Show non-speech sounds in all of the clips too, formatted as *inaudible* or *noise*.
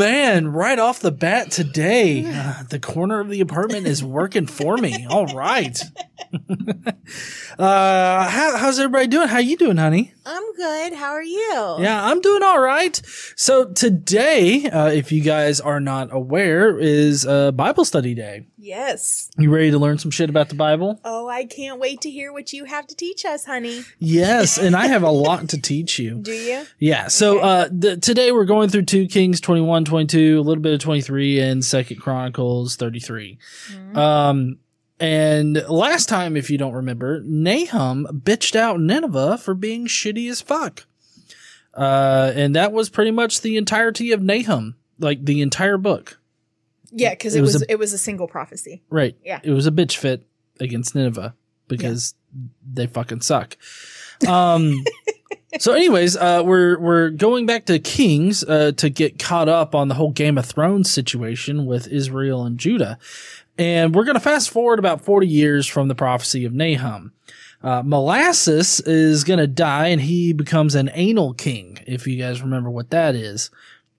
man, right off the bat today, uh, the corner of the apartment is working for me. *laughs* All right. *laughs* uh, how, how's everybody doing? How you doing, honey? I'm good. How are you? Yeah, I'm doing all right. So today, uh, if you guys are not aware, is uh, Bible study day. Yes. You ready to learn some shit about the Bible? Oh, I can't wait to hear what you have to teach us, honey. Yes, and I have a lot to *laughs* teach you. Do you? Yeah. So uh, the, today we're going through 2 Kings 21, 22, a little bit of 23, and Second Chronicles 33. Um, and last time, if you don't remember, Nahum bitched out Nineveh for being shitty as fuck. Uh, and that was pretty much the entirety of Nahum, like the entire book. Yeah, because It it, was was, a- it was a single prophecy. Right. Yeah. It was a bitch fit against Nineveh because they fucking suck. Um *laughs* so anyways, uh we're we're going back to Kings uh to get caught up on the whole Game of Thrones situation with Israel and Judah. And we're going to fast forward about 40 years from the prophecy of Nahum. Uh, Molasses is going to die and he becomes an anal king, if you guys remember what that is.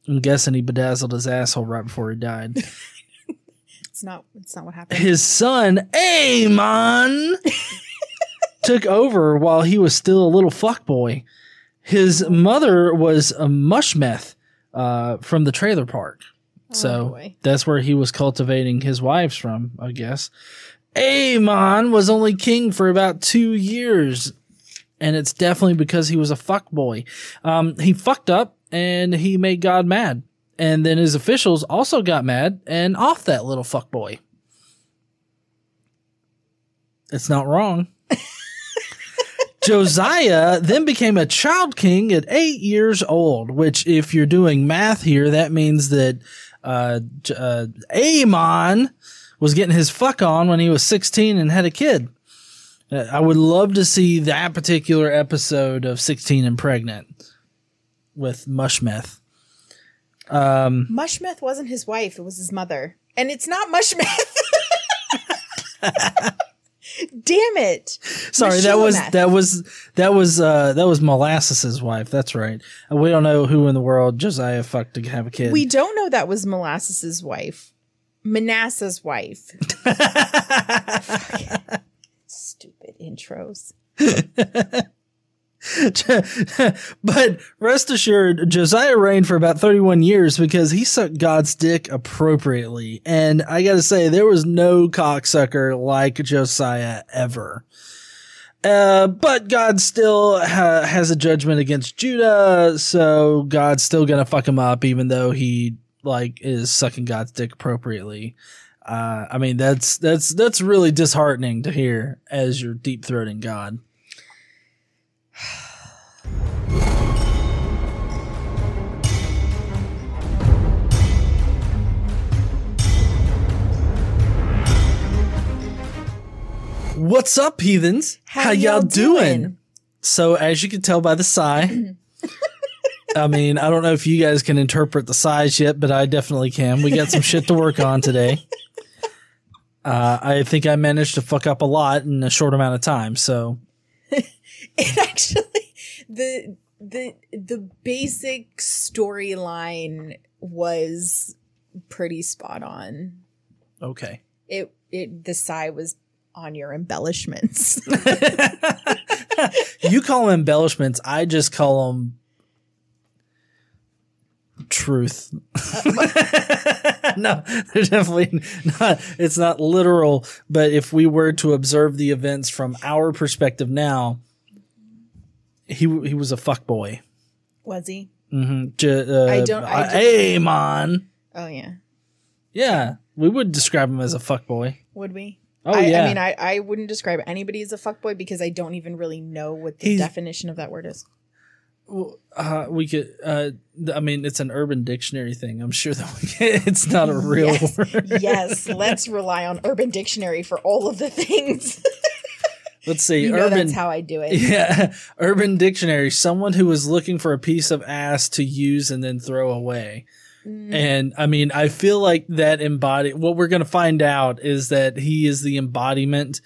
I'm guessing he bedazzled his asshole right before he died. *laughs* It's not. It's not what happened. his son Amon *laughs* took over while he was still a little fuckboy. His mother was a mushmeth uh, from the trailer park. So boy. that's where he was cultivating his wives from, I guess. Amon was only king for about two years, and it's definitely because he was a fuckboy. Um, he fucked up and he made God mad. And then his officials also got mad and off that little fuckboy. It's not wrong. Josiah then became a child king at eight years old, which, if you're doing math here, that means that uh, uh, Amon was getting his fuck on when he was 16 and had a kid. Uh, I would love to see that particular episode of 16 and Pregnant with Mushmeth. Um, Mushmeth wasn't his wife. It was his mother, and it's not Mushmeth. *laughs* Damn it! sorry, that was that was that was uh, that was Molasses's wife. That's right. We don't know who in the world Josiah fucked to have a kid. We don't know that was Molasses's wife, Manasseh's wife. *laughs* Stupid intros. *laughs* *laughs* but rest assured, Josiah reigned for about 31 years because he sucked God's dick appropriately. And I gotta say, there was no cocksucker like Josiah ever. Uh, but God still ha- has a judgment against Judah, so God's still gonna fuck him up, even though he like is sucking God's dick appropriately. Uh, I mean that's that's that's really disheartening to hear as you're deep throating God. What's up, heathens? How, y'all, doing? So, as you can tell by the sigh, *laughs* I mean, I don't know if you guys can interpret the sighs yet, but I definitely can. We got some shit to work on today. *laughs* Uh, I think I managed to fuck up a lot in a short amount of time. So, *laughs* It actually the the the basic storyline was pretty spot on. okay. It it the sigh was on your embellishments. *laughs* you call them embellishments. I just call them truth. *laughs* no, they're definitely not. It's not literal. But if we were to observe the events from our perspective now, he he was a fuck boy. was he? Mm-hmm. J- uh, I don't- I just- Hey, man. Oh yeah. Yeah, we would describe him as a fuck boy. Would we? Oh I, yeah. I mean, I, I wouldn't describe anybody as a fuck boy because I don't even really know what the He's- definition of that word is. Uh, we could. Uh, I mean, it's an Urban Dictionary thing. I'm sure that can, *laughs* it's not a real yes, word. yes. *laughs* Let's rely on Urban Dictionary for all of the things. *laughs* Let's see. you know Urban. that's how I do it. yeah, Urban Dictionary. Someone who was looking for a piece of ass to use and then throw away. Mm. And I mean, I feel like that embody. What we're going to find out is that he is the embodiment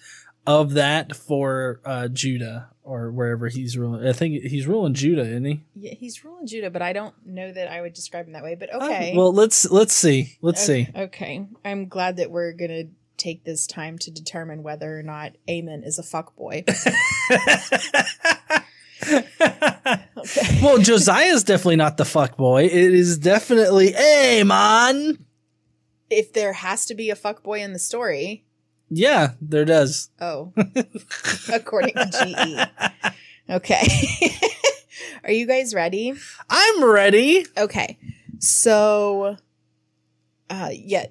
of that for uh, Judah or wherever he's ruling. I think he's ruling Judah, isn't he? Yeah, he's ruling Judah, but I don't know that I would describe him that way. But Oh, okay. well, let's let's see. Let's see. Okay. I'm glad that we're gonna take this time to determine whether or not Amon is a fuck boy. *laughs* Okay. well, Josiah's definitely not the fuck boy. It is definitely Amon. if there has to be a fuck boy in the story, Yeah, there does. oh, *laughs* according to GE. Okay. *laughs* Are you guys ready? I'm ready. Okay. So, uh, yeah,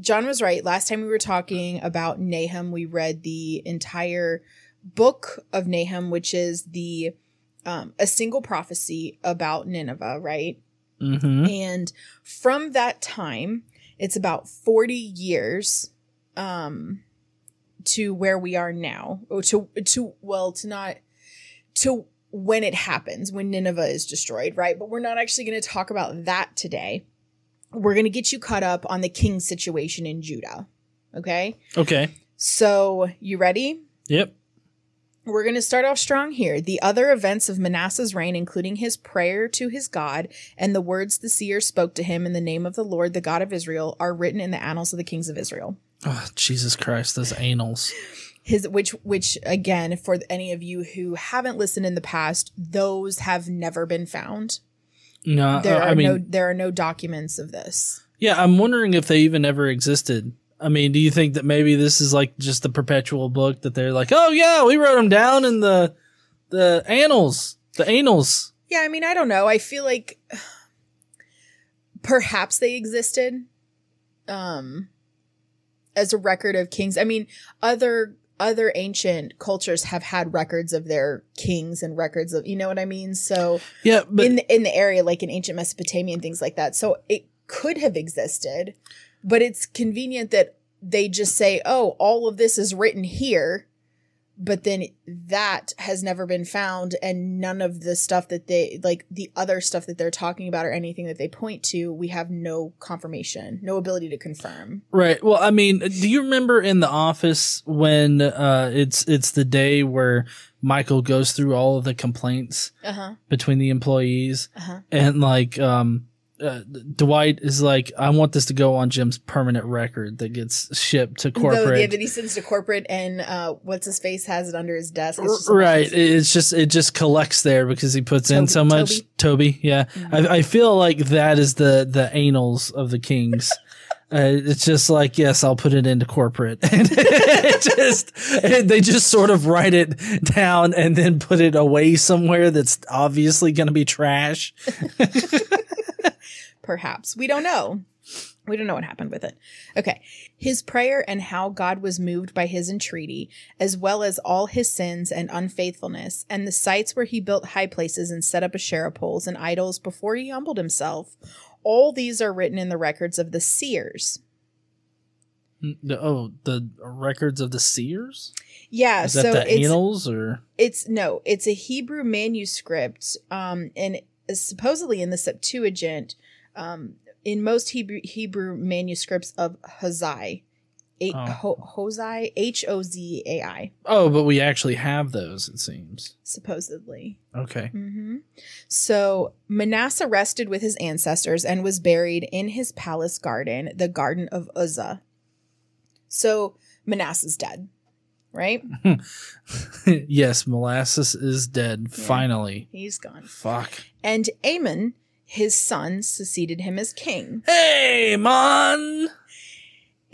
John was right. Last time we were talking about Nahum, we read the entire book of Nahum, which is the um, a single prophecy about Nineveh, right? Mm-hmm. And from that time, it's about 40 years um to where we are now. Or to to well, to not to when it happens, when Nineveh is destroyed, right? But we're not actually going to talk about that today. We're going to get you caught up on the king situation in Judah. Okay? Okay. So, you ready? Yep. We're going to start off strong here. The other events of Manasseh's reign, including his prayer to his God and the words the seer spoke to him in the name of the Lord, the God of Israel, are written in the annals of the kings of Israel. Oh, Jesus Christ, those anals. His which which again for any of you who haven't listened in the past, those have never been found. No, There uh, are I mean, no there are no documents of this. yeah, I'm wondering if they even ever existed. I mean, do you think that maybe this is like just the perpetual book that they're like, oh yeah, we wrote them down in the the annals, the annals. Yeah, I mean, I don't know. I feel like *sighs* perhaps they existed um as a record of kings. I mean, other other ancient cultures have had records of their kings and records of, you know what I mean? So Yeah, but in the, in the area like in ancient Mesopotamia and things like that. So it could have existed, but it's convenient that they just say, "Oh, all of this is written here." But then that has never been found and none of the stuff that they like the other stuff that they're talking about or anything that they point to, we have no confirmation, no ability to confirm. Right. Well, I mean, do you remember in the office when uh it's it's the day where Michael goes through all of the complaints Uh-huh. between the employees Uh-huh. and like um uh, Dwight is like, I want this to go on Jim's permanent record that gets shipped to corporate. yeah, that he sends to corporate and uh what's his face has it under his desk. It's just right it's just it just collects there because he puts in so much. Toby. toby, yeah. I, I feel like that is the the anals of the kings. *laughs* Uh, it's just like yes i'll put it into corporate. *laughs* And it just and they just sort of write it down and then put it away somewhere that's obviously going to be trash *laughs* Perhaps. We don't know. We don't know what happened with it. Okay. His prayer and how God was moved by his entreaty, as well as all his sins and unfaithfulness, and the sites where he built high places and set up Asherah poles and idols before he humbled himself. All these are written in the records of the seers. The- oh the records of the seers Yeah, is so that the it's annals or it's no, it's a Hebrew manuscript, um, and supposedly in the Septuagint, um, in most Hebrew Hebrew manuscripts of Hozai, A- Oh. Ho- Hozai, H O Z A I, oh but we actually have those it seems supposedly. okay hmm So Manasseh rested with his ancestors and was buried in his palace garden, the Garden of Uzzah. So Manasseh's dead, right? *laughs* yes molasses is dead finally He's gone. fuck And Amon, his son, succeeded him as king. Hey, man.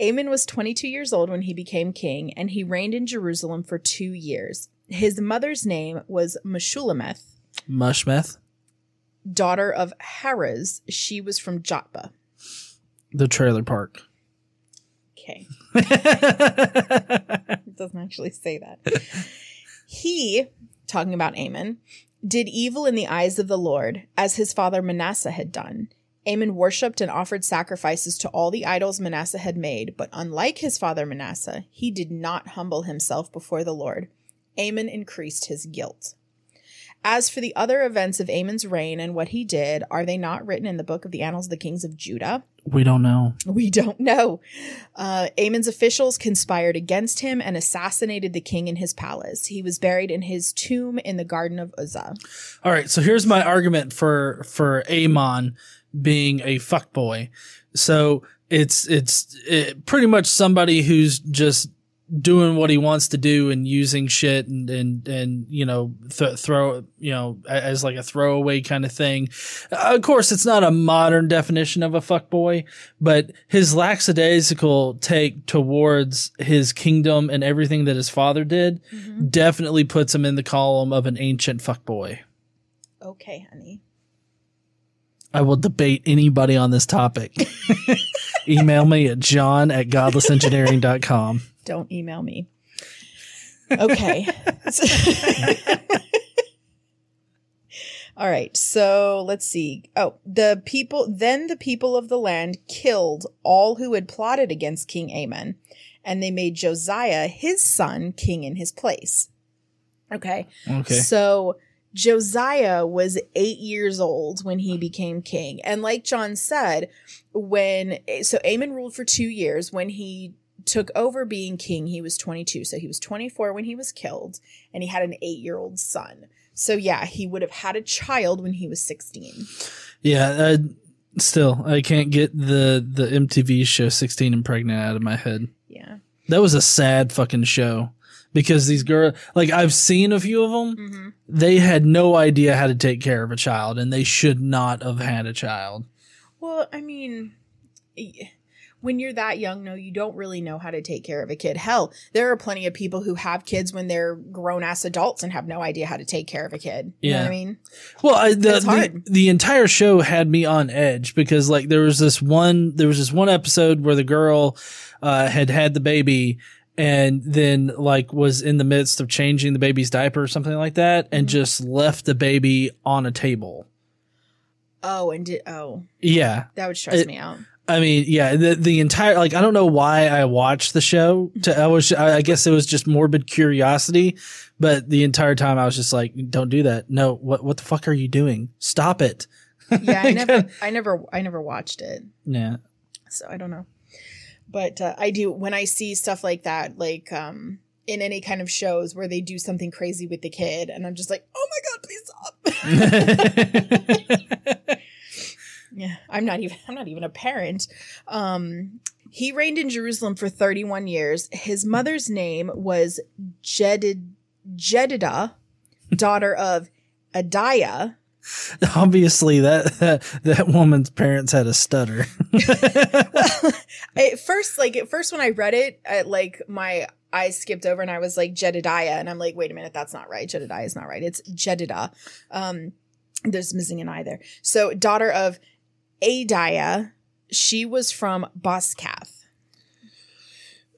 Amon was 22 years old when he became king, and he reigned in Jerusalem for two years. His mother's name was Meshulameth, Mushmeth, daughter of Haraz. She was from Jotbah. the trailer park. Okay. *laughs* It doesn't actually say that. he, talking about Amon, did evil in the eyes of the Lord, as his father Manasseh had done. Amon worshipped and offered sacrifices to all the idols Manasseh had made, but unlike his father Manasseh, he did not humble himself before the Lord. Amon increased his guilt. As for the other events of Amon's reign and what he did, are they not written in the book of the annals of the kings of Judah? We don't know. We don't know. Uh, Amon's officials conspired against him and assassinated the king in his palace. He was buried in his tomb in the garden of Uzzah. All right, so here's my argument for for Amon being a fuckboy. So it's it's it, pretty much somebody who's just doing what he wants to do and using shit and and and you know th- throw you know as like a throwaway kind of thing. Of course, it's not a modern definition of a fuckboy, but his lackadaisical take towards his kingdom and everything that his father did mm-hmm. definitely puts him in the column of an ancient fuckboy. Okay, honey. I will debate anybody on this topic. *laughs* Email me at john at godlessengineering.com. Don't email me. Okay. *laughs* All right. So let's see. Oh, the people, then the people of the land killed all who had plotted against King Amon, and they made Josiah, his son, king in his place. Okay. Okay. So Josiah was eight years old when he became king. And like John said, when so Amon ruled for two years. When he took over being king, he was 22. So he was 24 when he was killed, and he had an eight year old son. So yeah, he would have had a child when he was 16. Yeah. Uh, still, I can't get the, the MTV show 16 and Pregnant out of my head. Yeah. That was a sad fucking show because these girls, like, I've seen a few of them. Mm-hmm. They had no idea how to take care of a child and they should not have had a child. Well, I mean, when you're that young, no, you don't really know how to take care of a kid. Hell, there are plenty of people who have kids when they're grown ass adults and have no idea how to take care of a kid. You know what Yeah. I mean? Well, I, the, the the entire show had me on edge because like there was this one there was this one episode where the girl uh, had had the baby and then like was in the midst of changing the baby's diaper or something like that and Mhm. just left the baby on a table. Oh, and did, oh, Yeah. that would stress It- me out. I mean, yeah, the the entire like I don't know why I watched the show. To I was I I guess it was just morbid curiosity, but the entire time I was just like, "Don't do that. No, what what the fuck are you doing? Stop it." Yeah, I *laughs* never, I never, I never watched it, Yeah. so I don't know. But uh, I do when I see stuff like that, like um, in any kind of shows where they do something crazy with the kid, and I'm just like, oh my god, please stop. *laughs* *laughs* Yeah, I'm not even *laughs* I'm not even a parent. Um he reigned in Jerusalem for 31 years. His mother's name was Jedid Jedidah, daughter of Adiah. *laughs* Obviously, that, that that woman's parents had a stutter. well, *laughs* at first, like at first when I read it, I, like my eyes skipped over and I was like Jedidiah, and I'm like, wait a minute, that's not right. Jedidiah is not right. It's Jedidah. Um, there's missing an eye there. So daughter of Adiah, she was from Bozkath.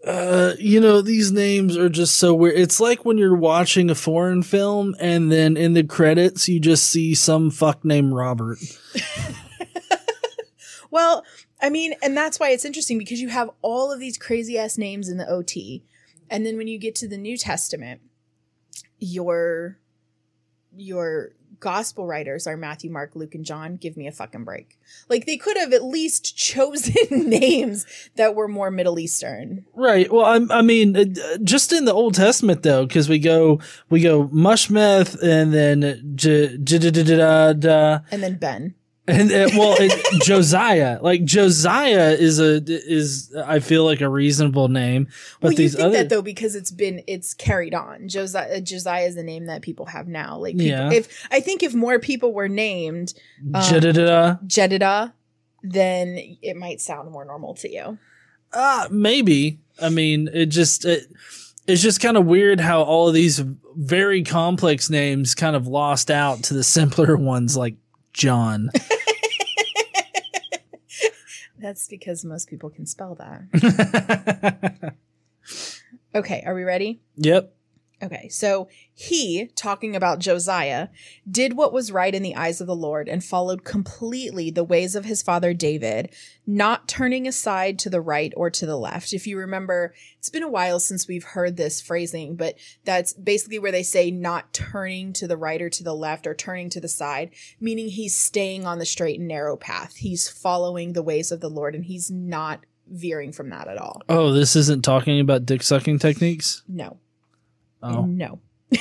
Uh, you know, these names are just so weird. It's like when you're watching a foreign film and then in the credits you just see some fuck named Robert. *laughs* Well, I mean, and that's why it's interesting because you have all of these crazy ass names in the OT. And then when you get to the New Testament, your your gospel writers are Matthew, Mark, Luke, and John. Give me a fucking break. Like they could have at least chosen names that were more Middle Eastern. Right. Well, I, I mean, uh, just in the Old Testament though, because we go we go Mushmeth and then J- J- J- And then Ben. And uh, well, it, Josiah. Like Josiah is a is I feel like a reasonable name, but well, you these think other that though because it's been it's carried on. Josiah, Josiah is the name that people have now. Like, people, Yeah. if I think if more people were named um, J- J- J- then it might sound more normal to you. Uh, maybe. I mean, it just it, it's just kind of weird how all of these very complex names kind of lost out to the simpler ones like John. *laughs* That's because most people can spell that. *laughs* Okay, are we ready? yep. Okay, so he, talking about Josiah, did what was right in the eyes of the Lord and followed completely the ways of his father David, not turning aside to the right or to the left. If you remember, it's been a while since we've heard this phrasing, but that's basically where they say not turning to the right or to the left or turning to the side, meaning he's staying on the straight and narrow path. He's following the ways of the Lord and he's not veering from that at all. Oh, this isn't talking about dick sucking techniques? No. Oh. No. *laughs*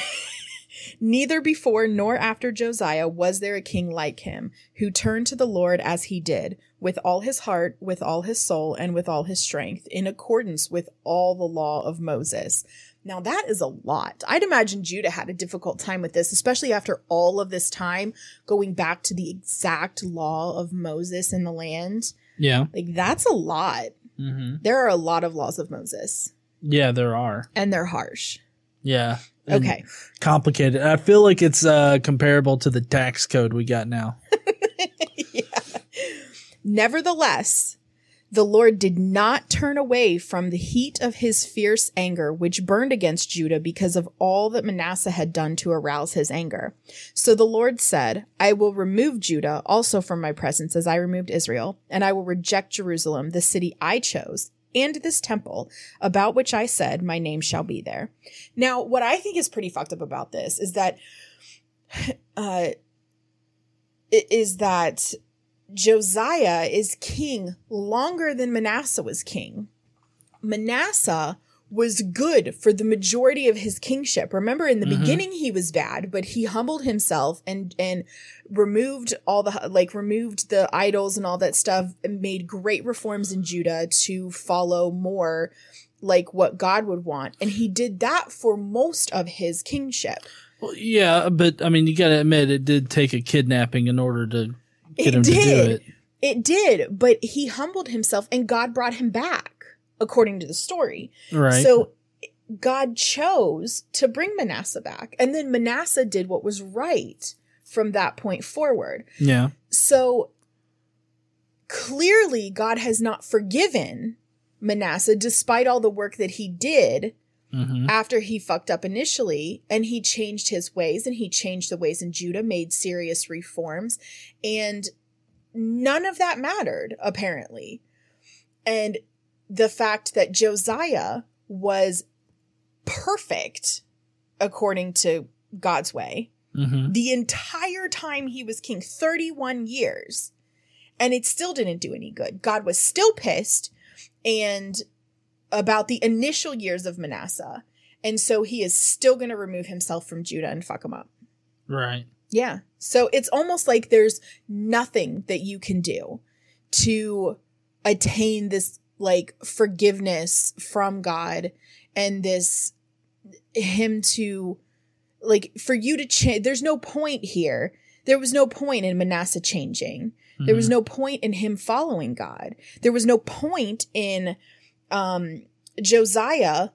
Neither before nor after Josiah was there a king like him, who turned to the Lord as he did, with all his heart, with all his soul, and with all his strength, in accordance with all the law of Moses. Now, that is a lot. I'd imagine Judah had a difficult time with this, especially after all of this time going back to the exact law of Moses in the land. Yeah. Like, that's a lot. Mm-hmm. There are a lot of laws of Moses, Yeah, there are. and they're harsh. Yeah. Okay. Complicated. I feel like it's uh, comparable to the tax code we got now. *laughs* yeah. Nevertheless, the Lord did not turn away from the heat of his fierce anger, which burned against Judah because of all that Manasseh had done to arouse his anger. So the Lord said, I will remove Judah also from my presence as I removed Israel, and I will reject Jerusalem, the city I chose, and this temple, about which I said, My name shall be there. Now, what I think is pretty fucked up about this is that, *sighs* uh, is that Josiah is king longer than Manasseh was king. Manasseh was good for the majority of his kingship. Remember in the Mhm. beginning he was bad, but he humbled himself and and removed all the like removed the idols and all that stuff and made great reforms in Judah to follow more like what God would want. And he did that for most of his kingship. Well, yeah, but I mean, you got to admit it did take a kidnapping in order to get It him to do it. It did, but he humbled himself and God brought him back, according to the story. Right. So God chose to bring Manasseh back. And then Manasseh did what was right from that point forward. yeah. So clearly, God has not forgiven Manasseh despite all the work that he did hmm after he fucked up initially and he changed his ways and he changed the ways in Judah, made serious reforms, and none of that mattered, apparently. And the fact that Josiah was perfect according to God's way. Hmm the entire time he was king 31 years and it still didn't do any good. God was still pissed and about the initial years of manasseh and so he is still going to remove himself from judah and fuck him up. Right. yeah. So it's almost like there's nothing that you can do to attain this like forgiveness from god and this him to like for you to change there's no point here. There was no point in manasseh changing. There was Mhm. no point in him following god. There was no point in um josiah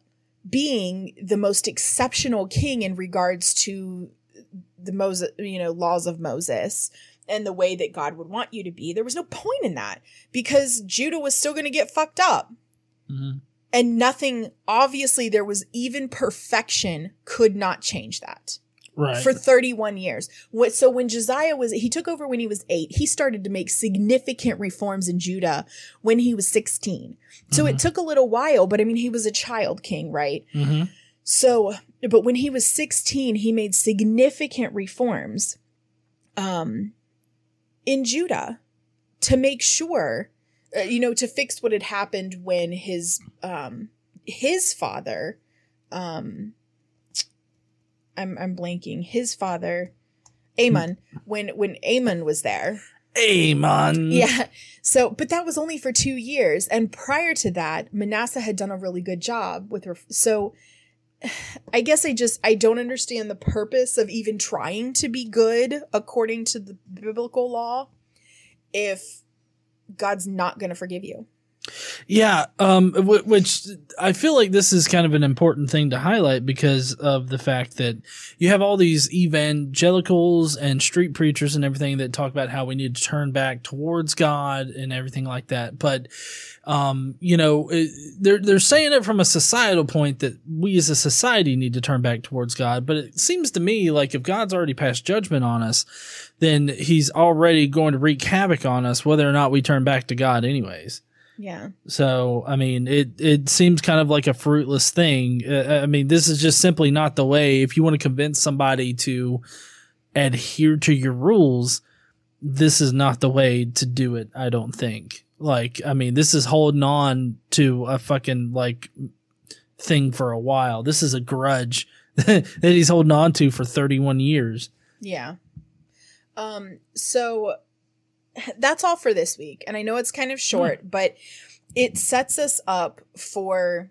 being the most exceptional king in regards to the moses you know laws of moses and the way that god would want you to be there was no point in that because judah was still going to get fucked up Mhm. and nothing obviously there was even perfection could not change that Right. for 31 years what so when josiah was he took over when he was 8 he started to make significant reforms in judah when he was 16 so it Mhm. took a little while but i mean he was a child king right hmm so but when he was 16 he made significant reforms um in judah to make sure uh, you know to fix what had happened when his um his father um i'm i'm blanking his father amon when when amon was there Amon. yeah. So, but that was only for two years. And prior to that, Manasseh had done a really good job with her. So I guess I just, I don't understand the purpose of even trying to be good according to the biblical law if God's not going to forgive you. Yeah, um, w- which I feel like this is kind of an important thing to highlight because of the fact that you have all these evangelicals and street preachers and everything that talk about how we need to turn back towards God and everything like that. But, um, you know, it, they're they're saying it from a societal point that we as a society need to turn back towards God. But it seems to me like if God's already passed judgment on us, then He's already going to wreak havoc on us, whether or not we turn back to God, anyways. Yeah. So, I mean, it, it seems kind of like a fruitless thing. Uh, I mean, this is just simply not the way. If you want to convince somebody to adhere to your rules, this is not the way to do it, I don't think. Like, I mean, this is holding on to a fucking, like, thing for a while. This is a grudge *laughs* that he's holding on to for 31 years. Yeah. Um, so *laughs* that's all for this week. And I know it's kind of short, but it sets us up for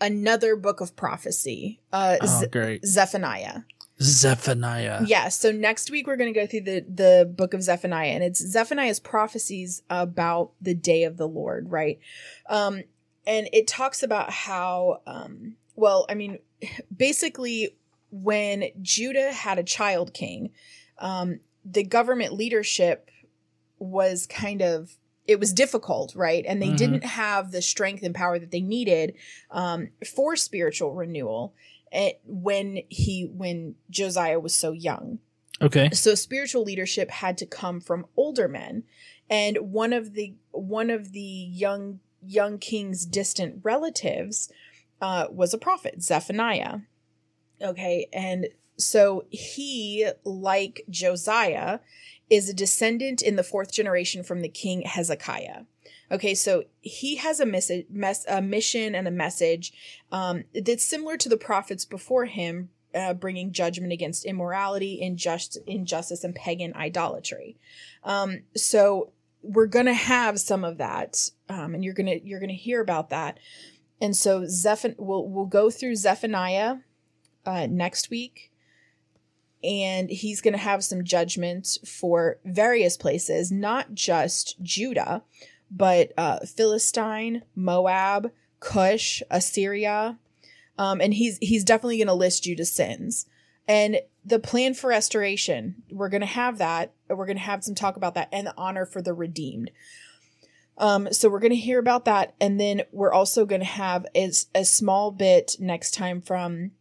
another book of prophecy. Uh Oh, Ze- great. Zephaniah. Zephaniah. Yeah, so next week we're going to go through the the book of Zephaniah and it's Zephaniah's prophecies about the day of the Lord, right? Um and it talks about how um well, I mean, *laughs* basically when Judah had a child king, um the government leadership was kind of it was difficult, right? And they Mhm. didn't have the strength and power that they needed um, for spiritual renewal eh, when he when Josiah was so young. Okay. So spiritual leadership had to come from older men, and one of the one of the young young king's distant relatives uh, was a prophet, Zephaniah. Okay, and so he, like Josiah, is a descendant in the fourth generation from the king Hezekiah. Okay, so he has a, mes- a mission and a message um, that's similar to the prophets before him, uh, bringing judgment against immorality, injust- injustice, and pagan idolatry. Um, so we're gonna have some of that, um, and you're gonna you're gonna hear about that. And so Zephan- we'll we'll go through Zephaniah uh, next week and he's going to have some judgment for various places, not just Judah, but uh, Philistine, Moab, Cush, Assyria, um, and he's he's definitely going to list Judah's sins. And the plan for restoration, we're going to have that. We're going to have some talk about that and the honor for the redeemed. Um, so we're going to hear about that, and then we're also going to have is a small bit next time from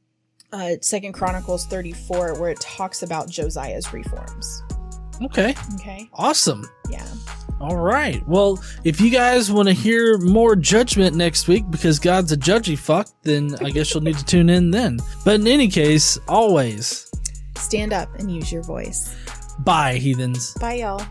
uh, Second Chronicles 34, where it talks about Josiah's reforms. Okay. Okay. Awesome. Yeah. All right. Well, if you guys want to hear more judgment next week because God's a judgy fuck, then I guess you'll need to tune in then. But in any case, always, Stand up and use your voice. bye, heathens. Bye, y'all.